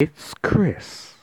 It's Chris.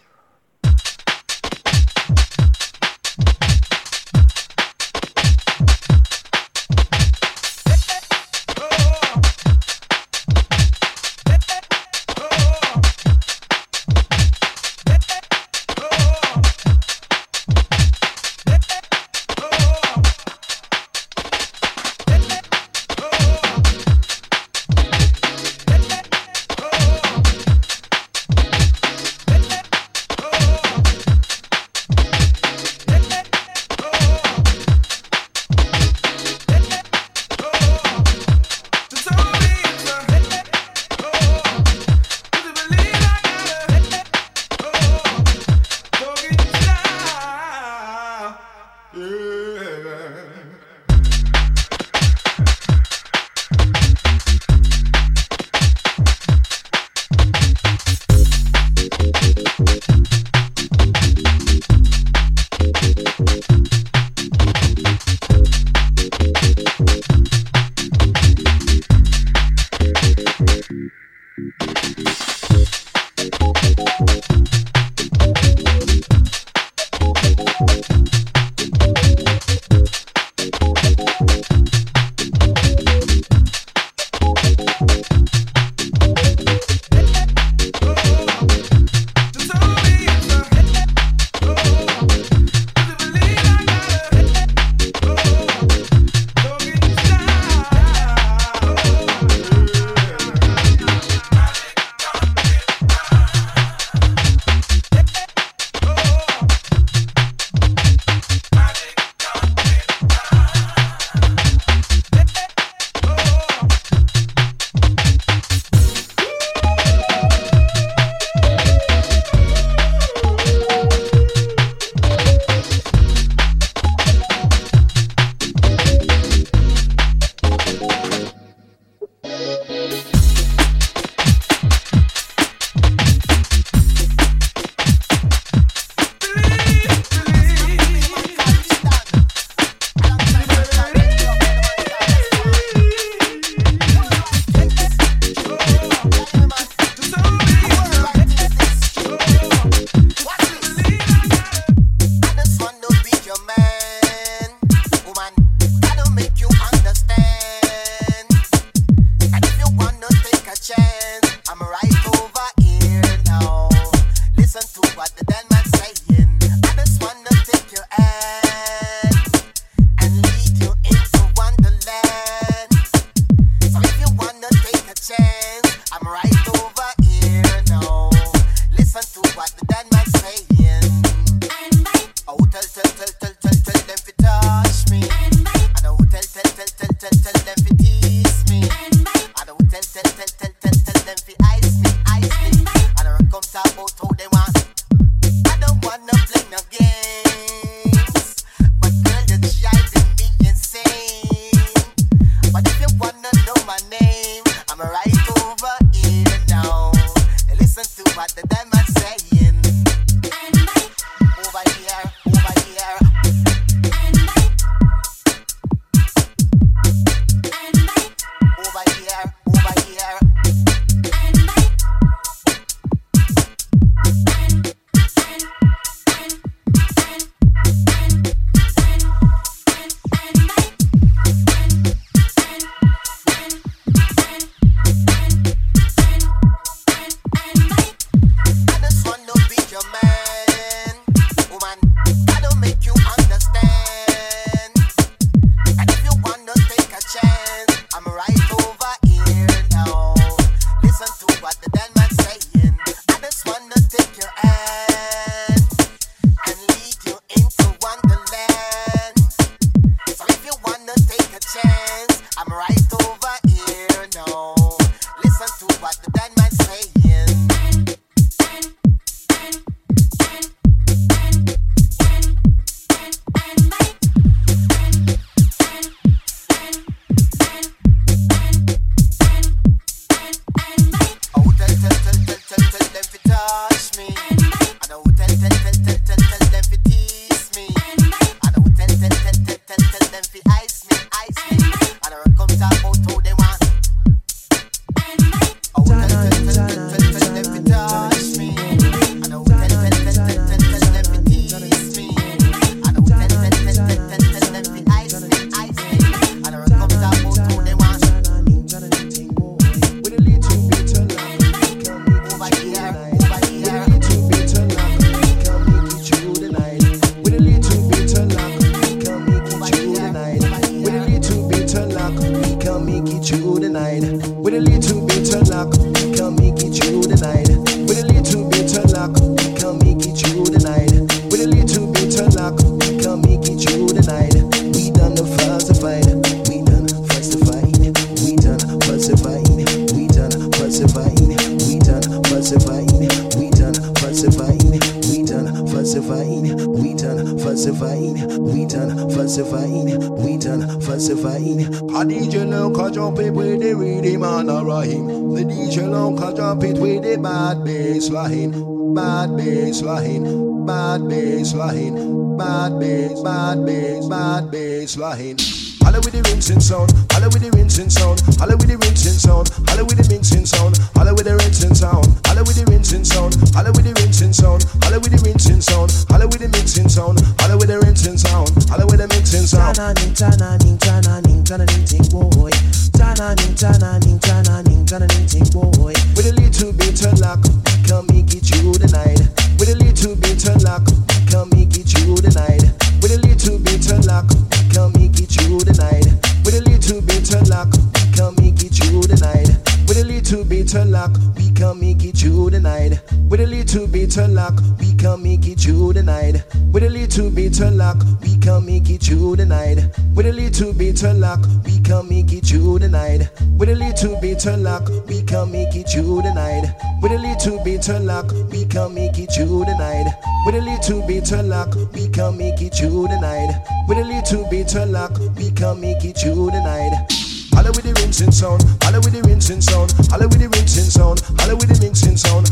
we can make it through the night. With a little bit of luck, we can make it through the night. With a little bit of luck, we can make it through the night. With a little bit of luck, we can make it through the night. With a little bit of luck, we can make it through the night. Holla with the rinsing sound, holla with the rinsing sound, holla with the rinsing sound, holla with the mixing sound,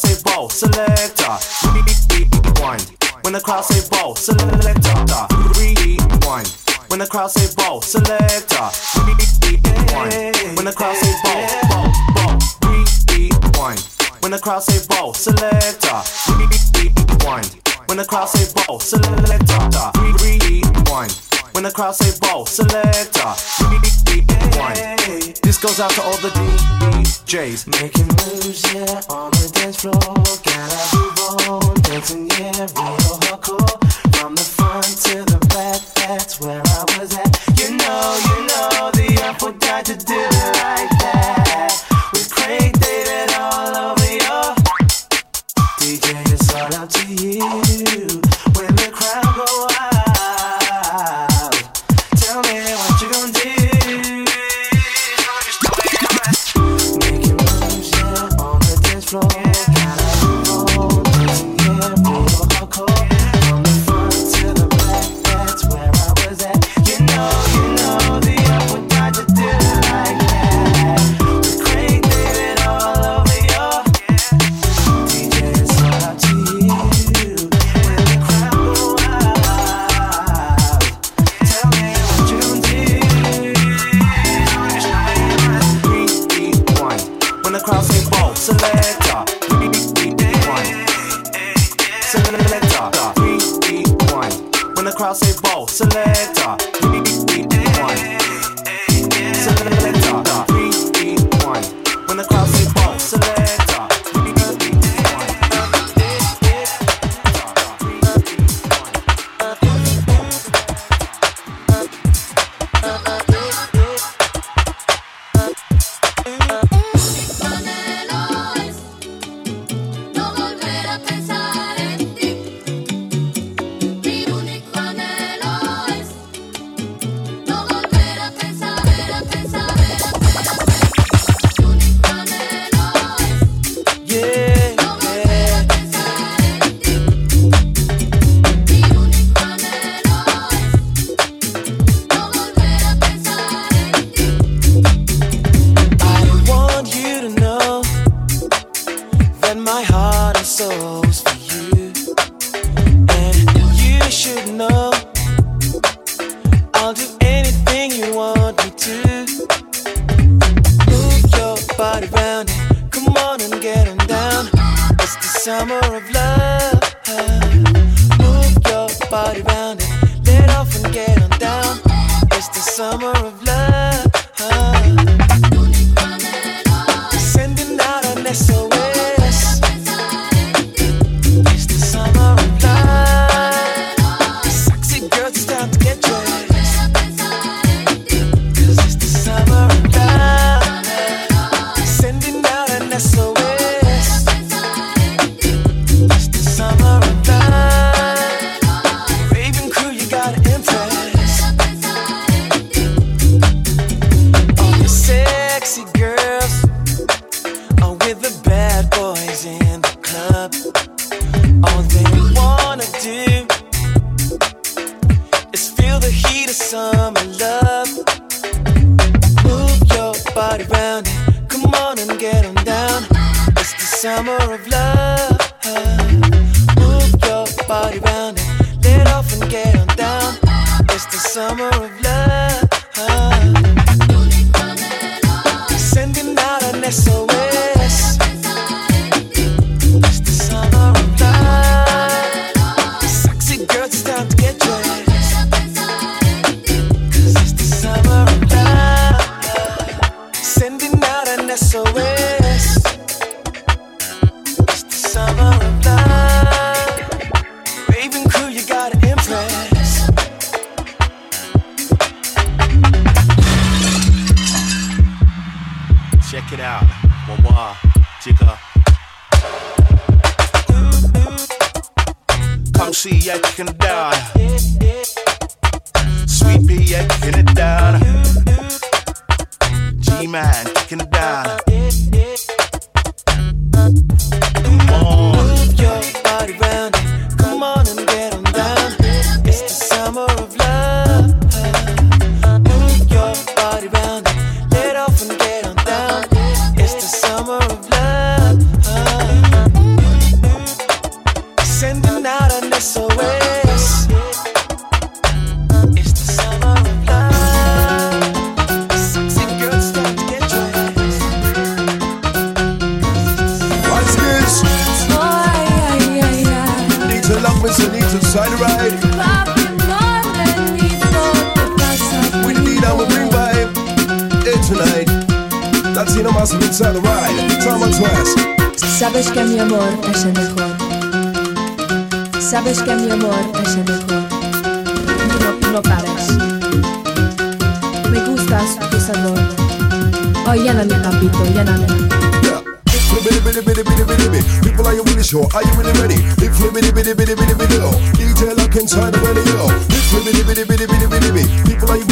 say bow, selector, rewind. When the crowd say "Ball selector, rewind. When the crowd say "Ball selector, rewind. When the crowd say "Ball bow, bow, rewind. When the crowd say ball, selector, rewind. When the crowd say "Ball selector, rewind. When the crowd say "Ball selector, rewind. This goes out to all the DJs. J's. Making moves, yeah, on the dance floor. Gotta move on, dancing, yeah, real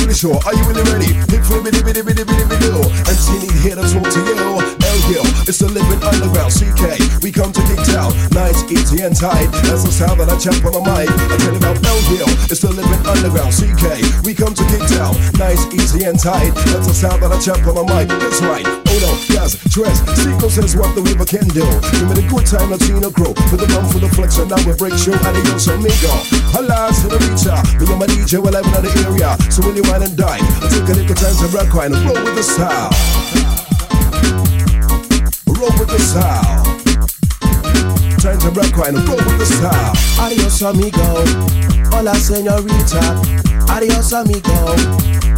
People, are you really sure? Are you really ready? If flibby bitty bitty bitty bitty low. And she need here to talk to you. L Hill, it's the living underground. CK, we come to Town. Nice, easy and tight. That's the sound that I champ on my mic. I tell you about L Hill, it's the living underground. CK, we come to Kick Town. Nice, easy and tight. That's the sound that I champ on my mic. That's right. Odo, Gaz, Dress, Sequel says what the river can do. Give me the good time, Latino crew. With the bump for the flex, and now we break show. Adios, amigo. Hola, senorita. Me and my DJ, I'm in the area. So will you wine and dine? I take a little time to rock, and roll with the style. Roll with the style. To rock, wine, and roll with the style. Adios, amigo. Hola, señorita. Adios, amigo.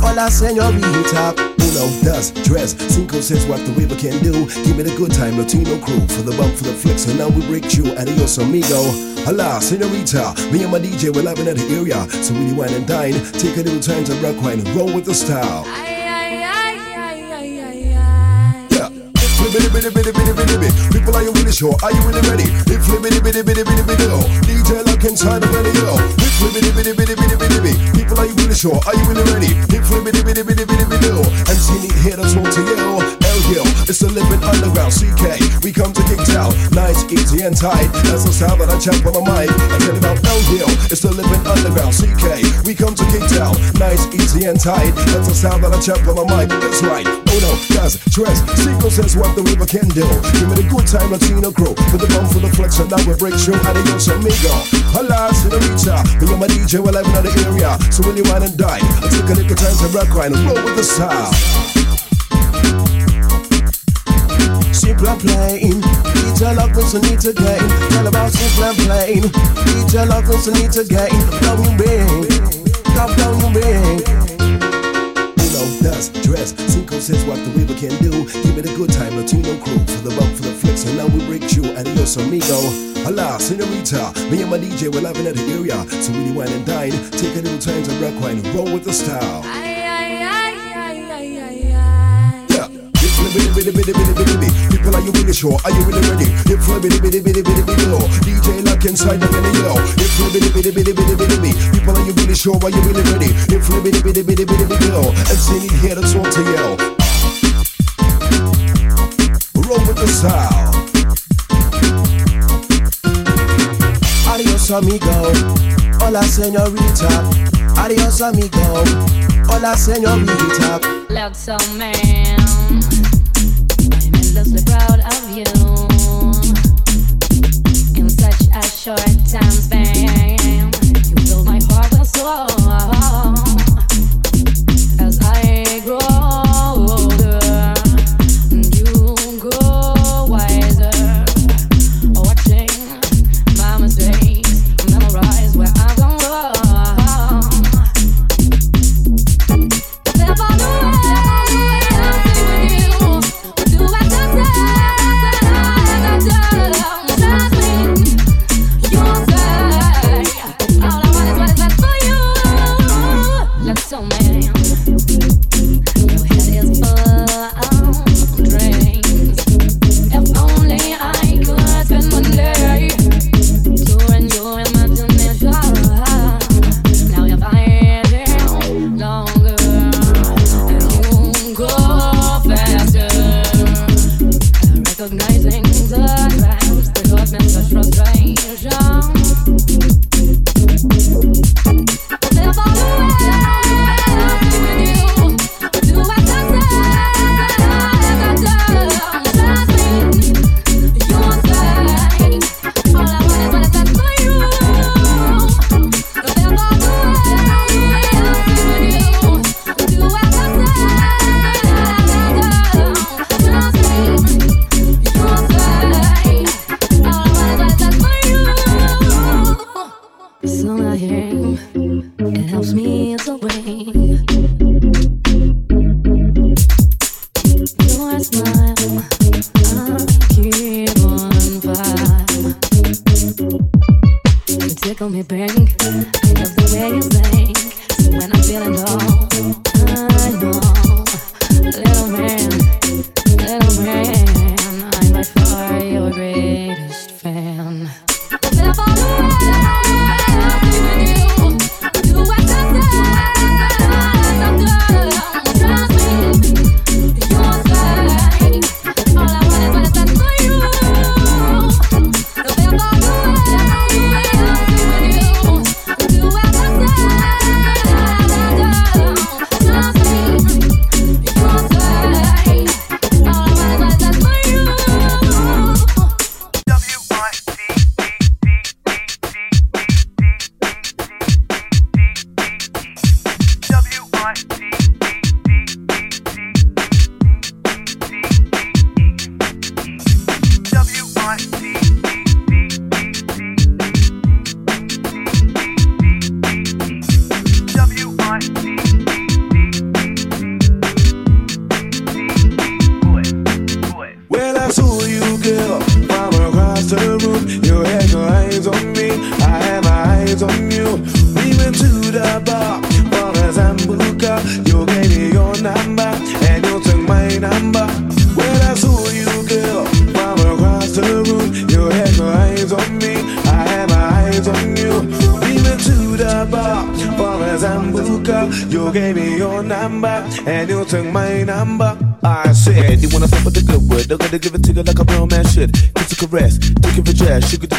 Hola, señorita. Uno, does, dress, Cinco says what the river can do. Give me the good time, Latino crew. For the bump, for the flex, and now we break you. Adios, amigo. Hola, senorita. Me and my DJ, we're living at the area. So you wine and dine? Take a little time to rock, and roll with the style. Flippity bitty bitty bitty bitty bitty. People, are you really sure? Are you really ready? If flippity bitty bitty bitty bitty low. DJ lock inside the radio. If flippity bitty bitty bitty bitty bitty. People, are you really sure? Are you really ready? If flippity bitty bitty bitty bitty low. And she need here to talk to you. Hill, it's the living underground. CK, we come to Kick Town. Nice, easy and tight. That's the sound that I champ on my mic. I tell about L Hill, it's the living underground. CK, we come to Kick Town. Nice, easy and tight. That's the sound that I champ on my mic. That's right. Oh no, guys, dress. Sequel says what the river can do. Give me the good time, Latino crew. With the bump for the flex, and now we break show. Adios, amigo. Hola, senorita. Me and my DJ, we're live in the area. So will you wine and dine? I take a little time to rock, and roll with the style. And plain. DJ love us need to gain. Tell about and plain. DJ love us need to gain. Down you bring. Down, down you. Uno, does, dress. Cinco says what the river can do. Give me the good time, Latino crew. For the bump, for the flex, and now we break you. Adios, amigo. Hola, senorita. Me and my DJ, we're living at the area. So really wine and dine. Take a little time to rock, wine, roll with the style. If bitty bitty bitty bitty bitty bitty. People, are you really sure? Are you really ready? If bitty bitty bitty bitty bitty low. DJ lock inside the video. If bitty bitty bitty bitty bitty bitty. People, are you really sure? Are you really ready? If bitty bitty bitty bitty bitty low. And she need here to talk to you. Roll with the sound. Adios, amigo. Hola, señorita. Adios, amigo. Hola, señorita. Look so man. short time's span. You fill my heart with soul.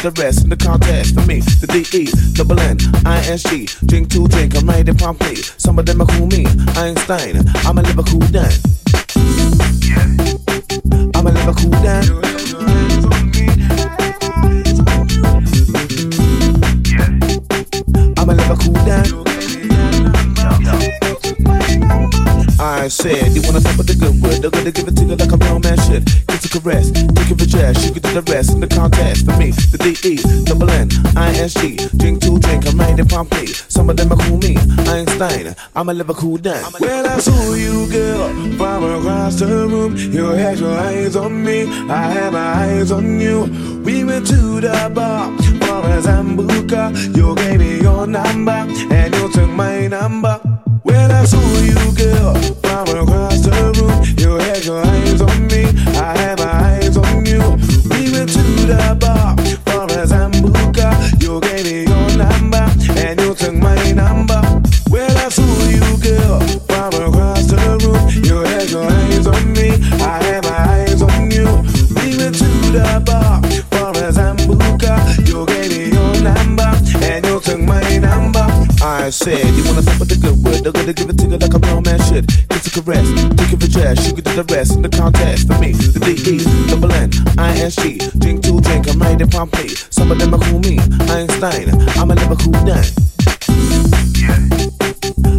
the rest in the contest for me. The D-E, the blend, Drink to drink, I'm ready promptly. Some of them are cool me, Einstein. Drink to drink, I'm riding Pompeii. Some of them are cool me, Einstein. I'm a Liverpool dan. Well, I saw you, girl, from across the room. You had your eyes on me, I had my eyes on you. We went to the bar for a Sambuca. You gave me your number, and you took my number. With the good word, I'm gonna give it to you like a real man should. Get a caress, take it for jazz, you can do the rest in the contest for me. The D E, double N, I N G, drink to drink, I'm right in Pompeii. Some of them are cool me, Einstein, I'm a never cool down.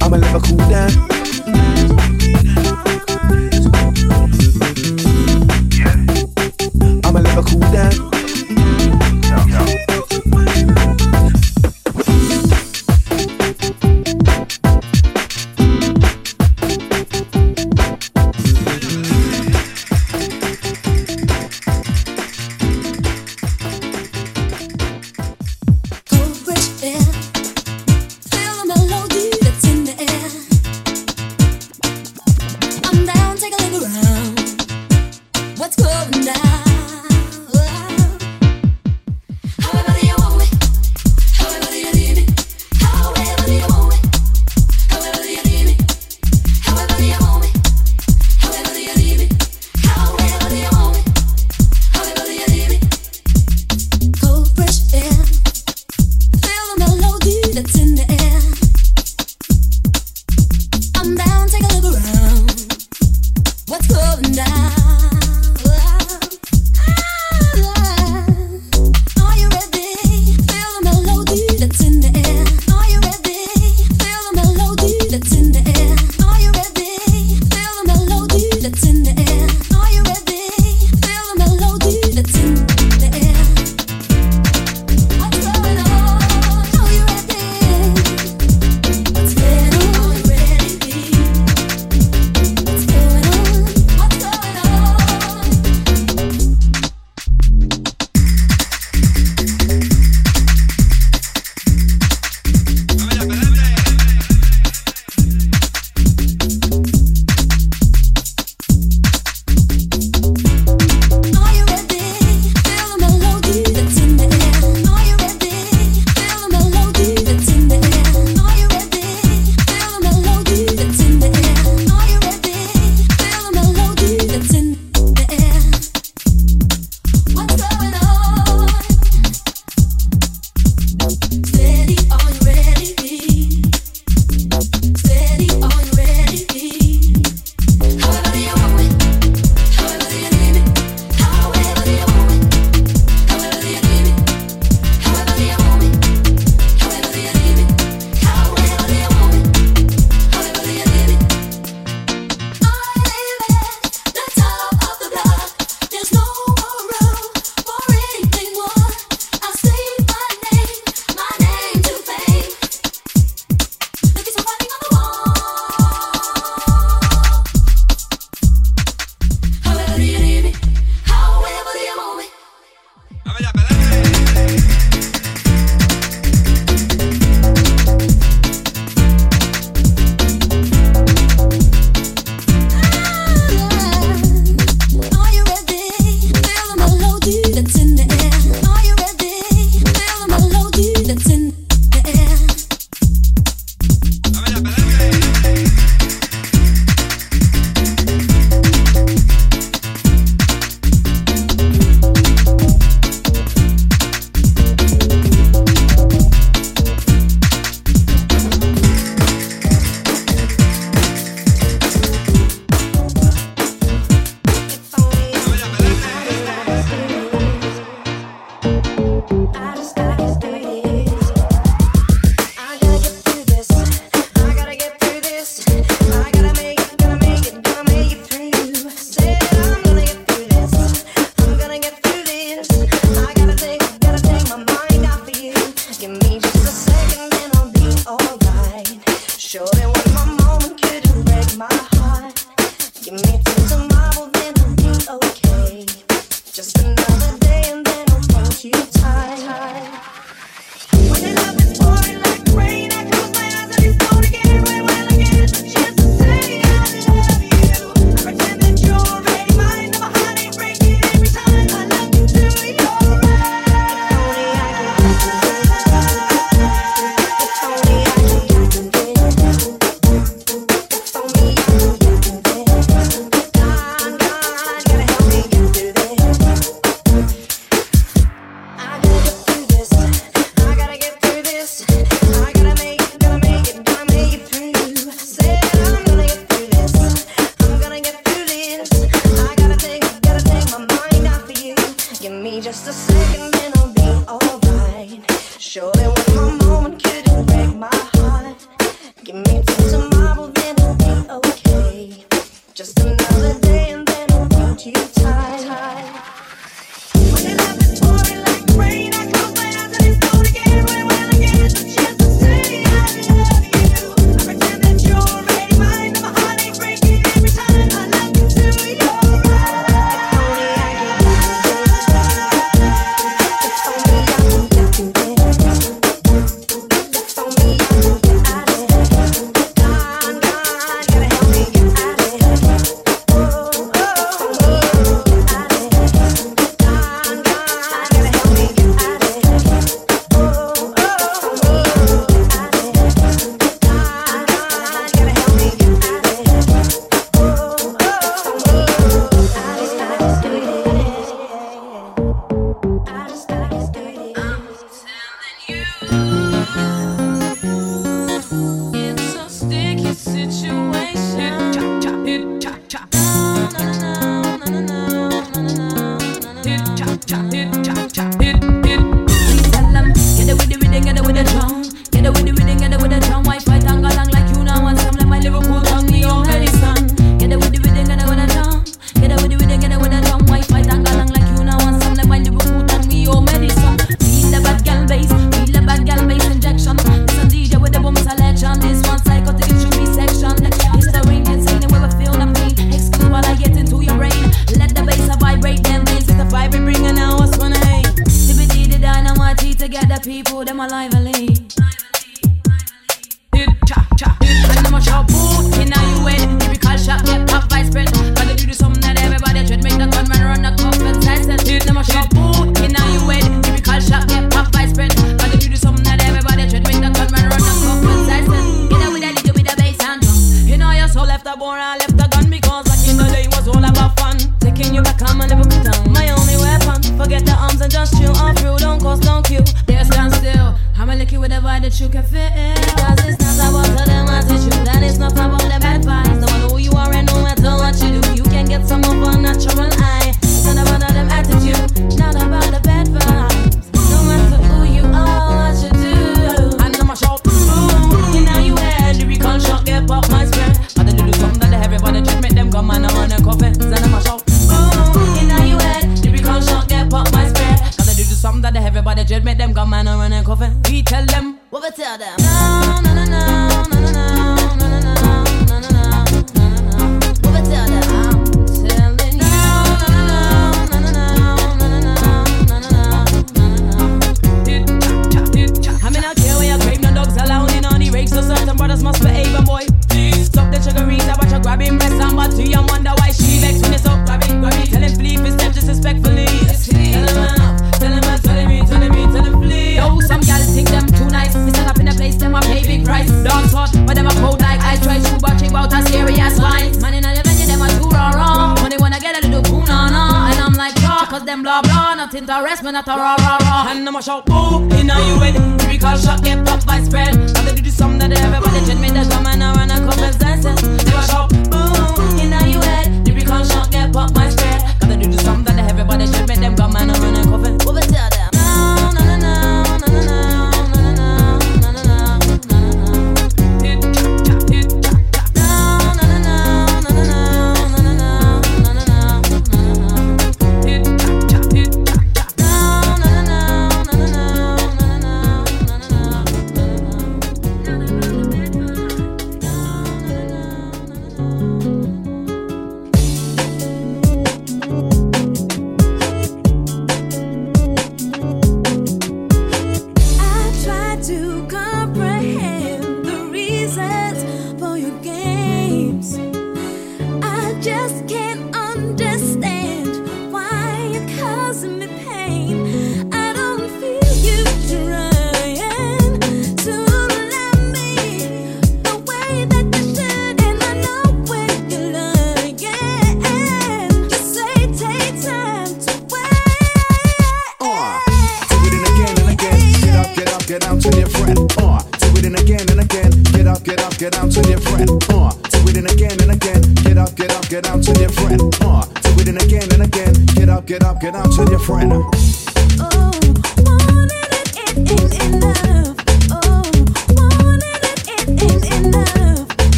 I'm a never cool down. I'ma never cool down.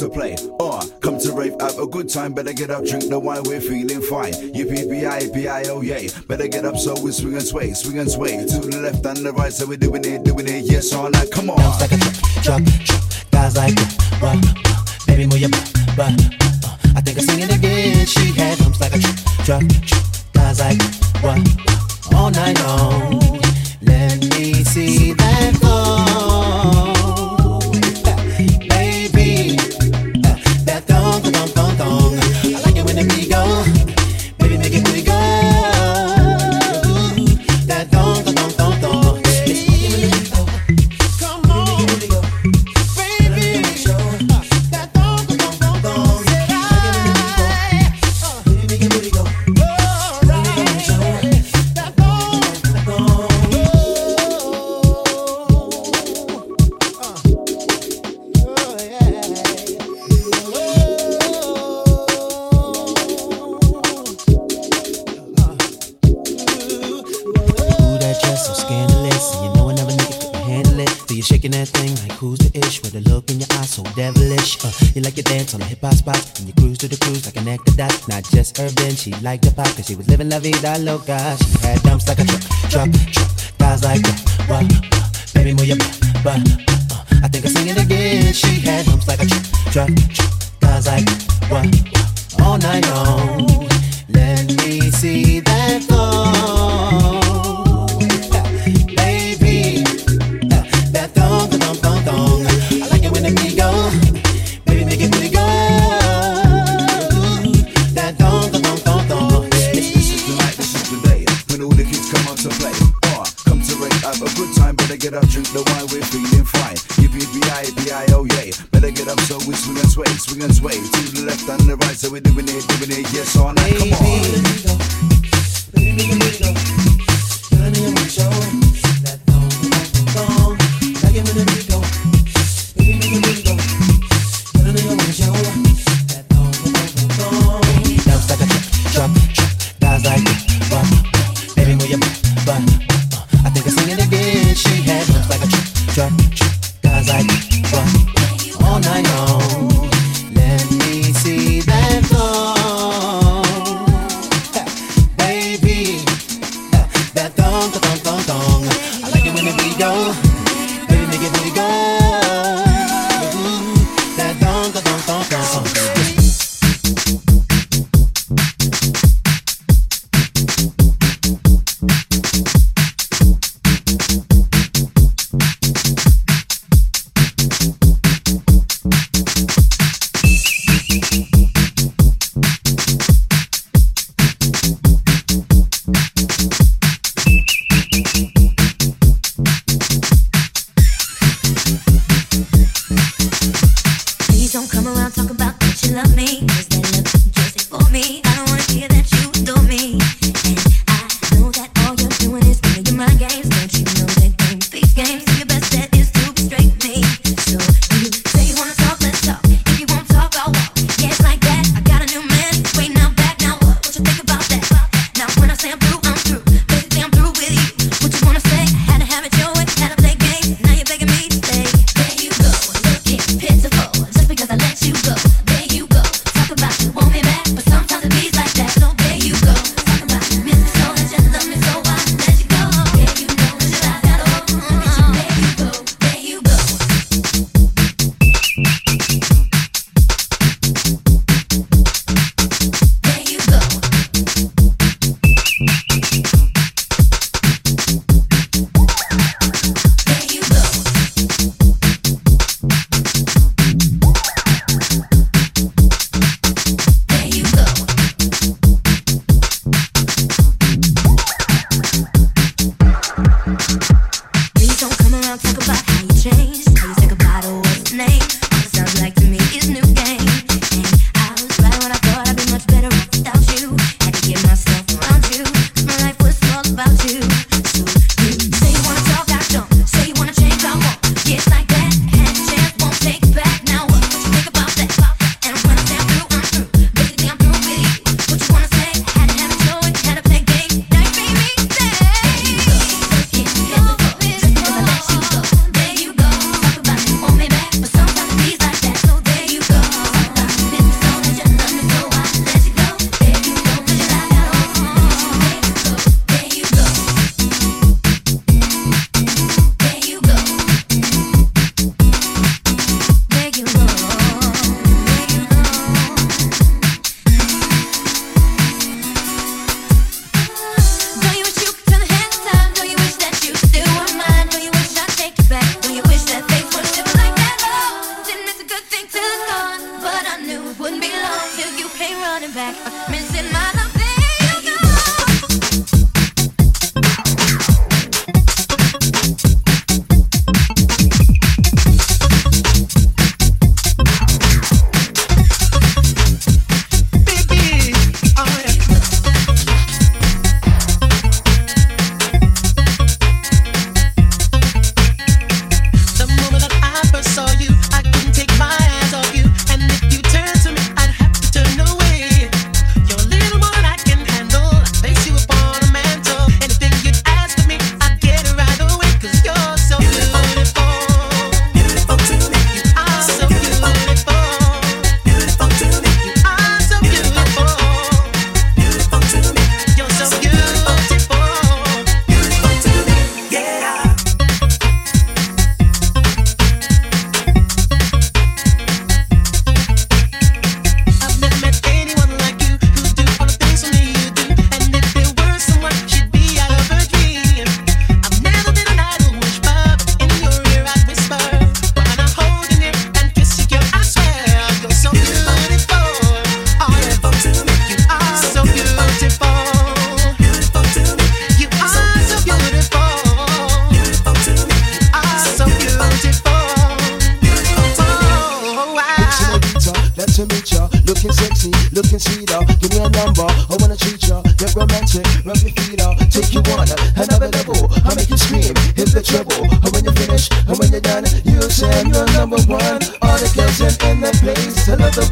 to play or come to rave, have a good time. Better get up, drink the wine, we're feeling fine. UPBI, PIO, oh, yay. Better get up so we swing and sway, swing and sway. To the left and the right, so we're doing it, doing it, yes, all night. Come on. Bounce like a drop, drop, guys like that, rock, baby, move your butt, butt. I think I'm singing again. She had humps like a drop, drop. She liked the she was living la vida loca. She had dumps like a truck, truck, truck. Guys like that. rub your feet out, take you on another level. I make you scream, hit the treble. And when you finish, and when you're done, you say you're number one. All the girls in the place, Another.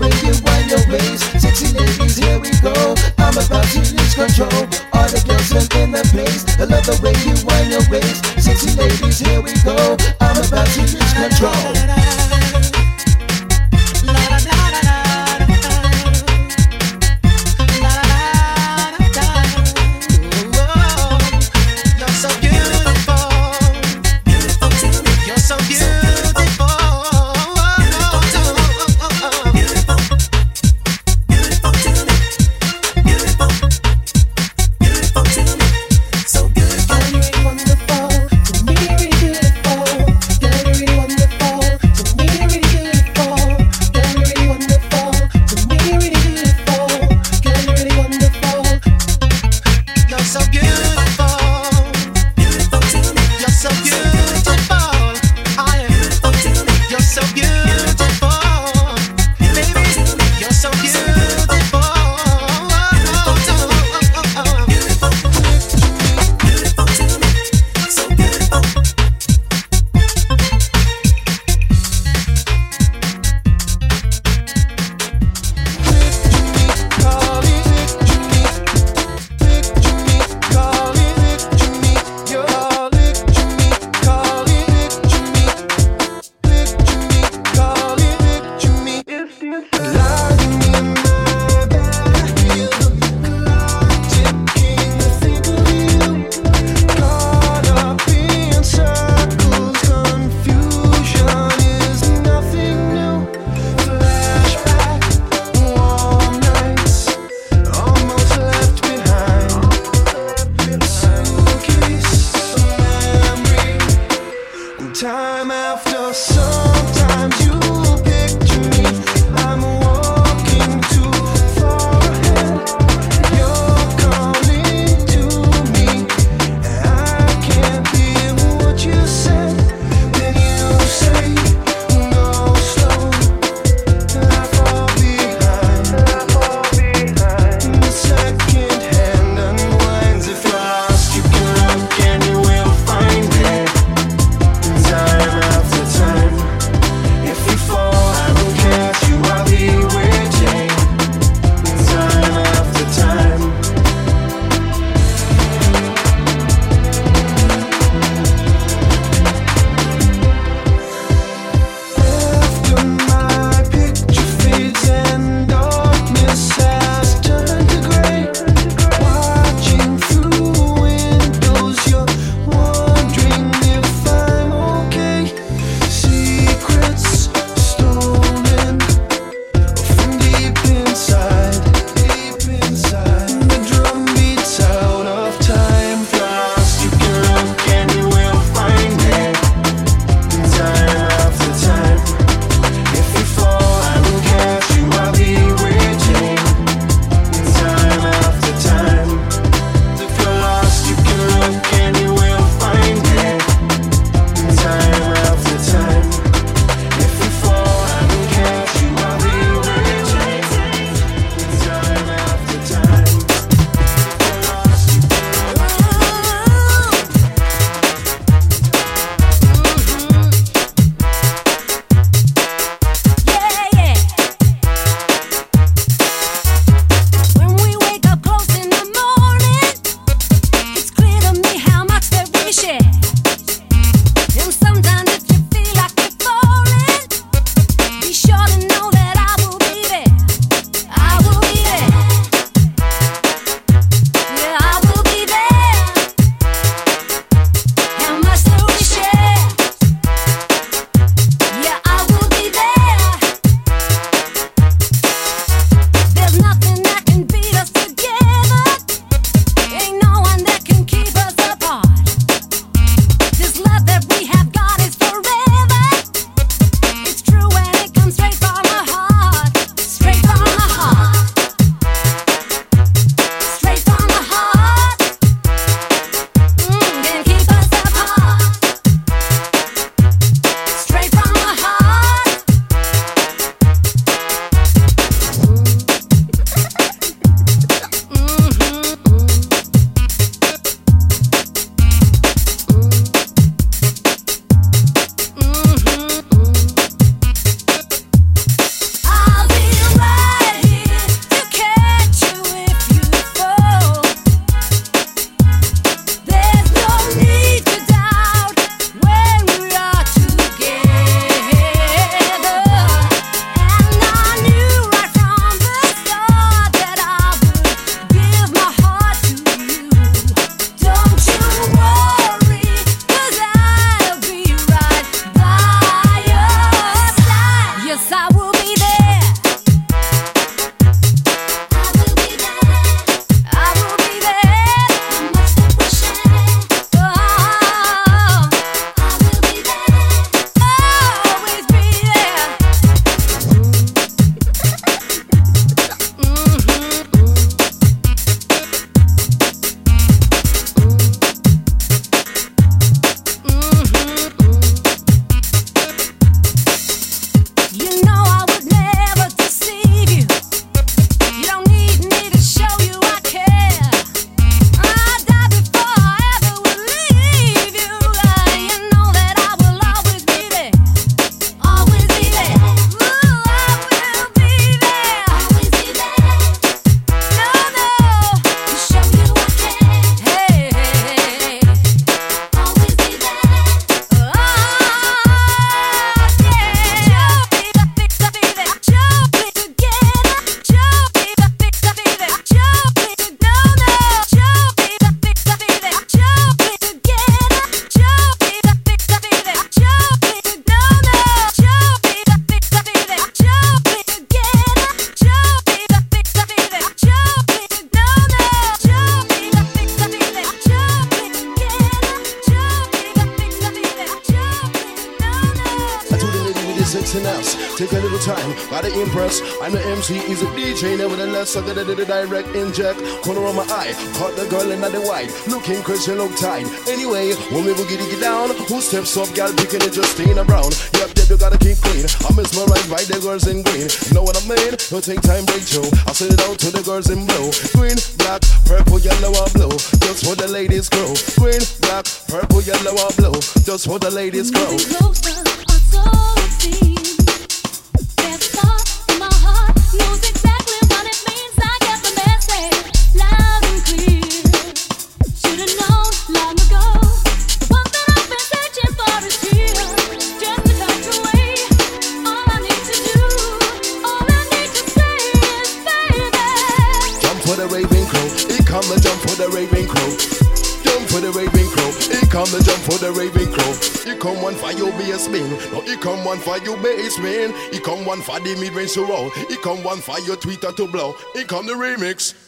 so good did the direct inject. Corner on my eye, caught the girl in the white. Looking crazy, look tight. Anyway, when we boogie get down, who steps up, girl picking it just stain around. Yep, yep, you gotta keep clean. I miss my right by the girls in green. Know what I mean? No take time, break. I'll send it out to the girls in blue. Green, black, purple, yellow, or blue. Just for the ladies grow. Green, black, purple, yellow, or blue. Just for the ladies grow. Closer, I for the Raven Crow. He come one for your bass man. No, he come one for your bass man. He come one for the mid range to roll. He come one for your tweeter to blow. He come the remix.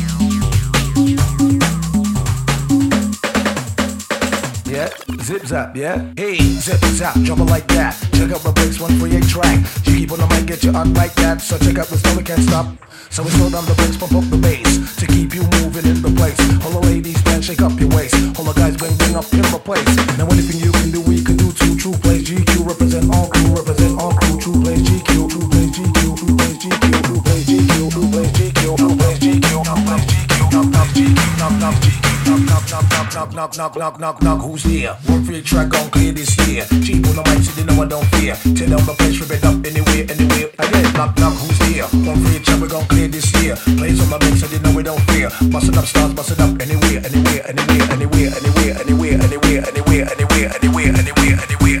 Zip zap, yeah? Hey, zip zap, jump like that. Check out my breaks, one track. You keep on the mic, get you on like that. So check out no we can't stop. So we slow down the breaks, pump up the bass to keep you moving in the place. All the ladies, man, shake up your waist. All the guys, bring, bring up in the place. Now anything you can do, we can do. Two true plays, GQ represent all crew, represent all. Knock, knock, knock, knock, knock, knock, who's here? Work for your track, gon' clear this year. Cheap on the mic, so they know I don't fear. Tear down the place, rip it up anywhere, anywhere. Again, knock, knock, who's here? One free track, we gon' clear this year. Plays on my mix, so they know we don't fear. Bustin' up stars, bustin' up anywhere, anywhere, anywhere, anywhere, anywhere, anywhere, anywhere, anywhere, anywhere, anywhere, anywhere, anywhere, anywhere.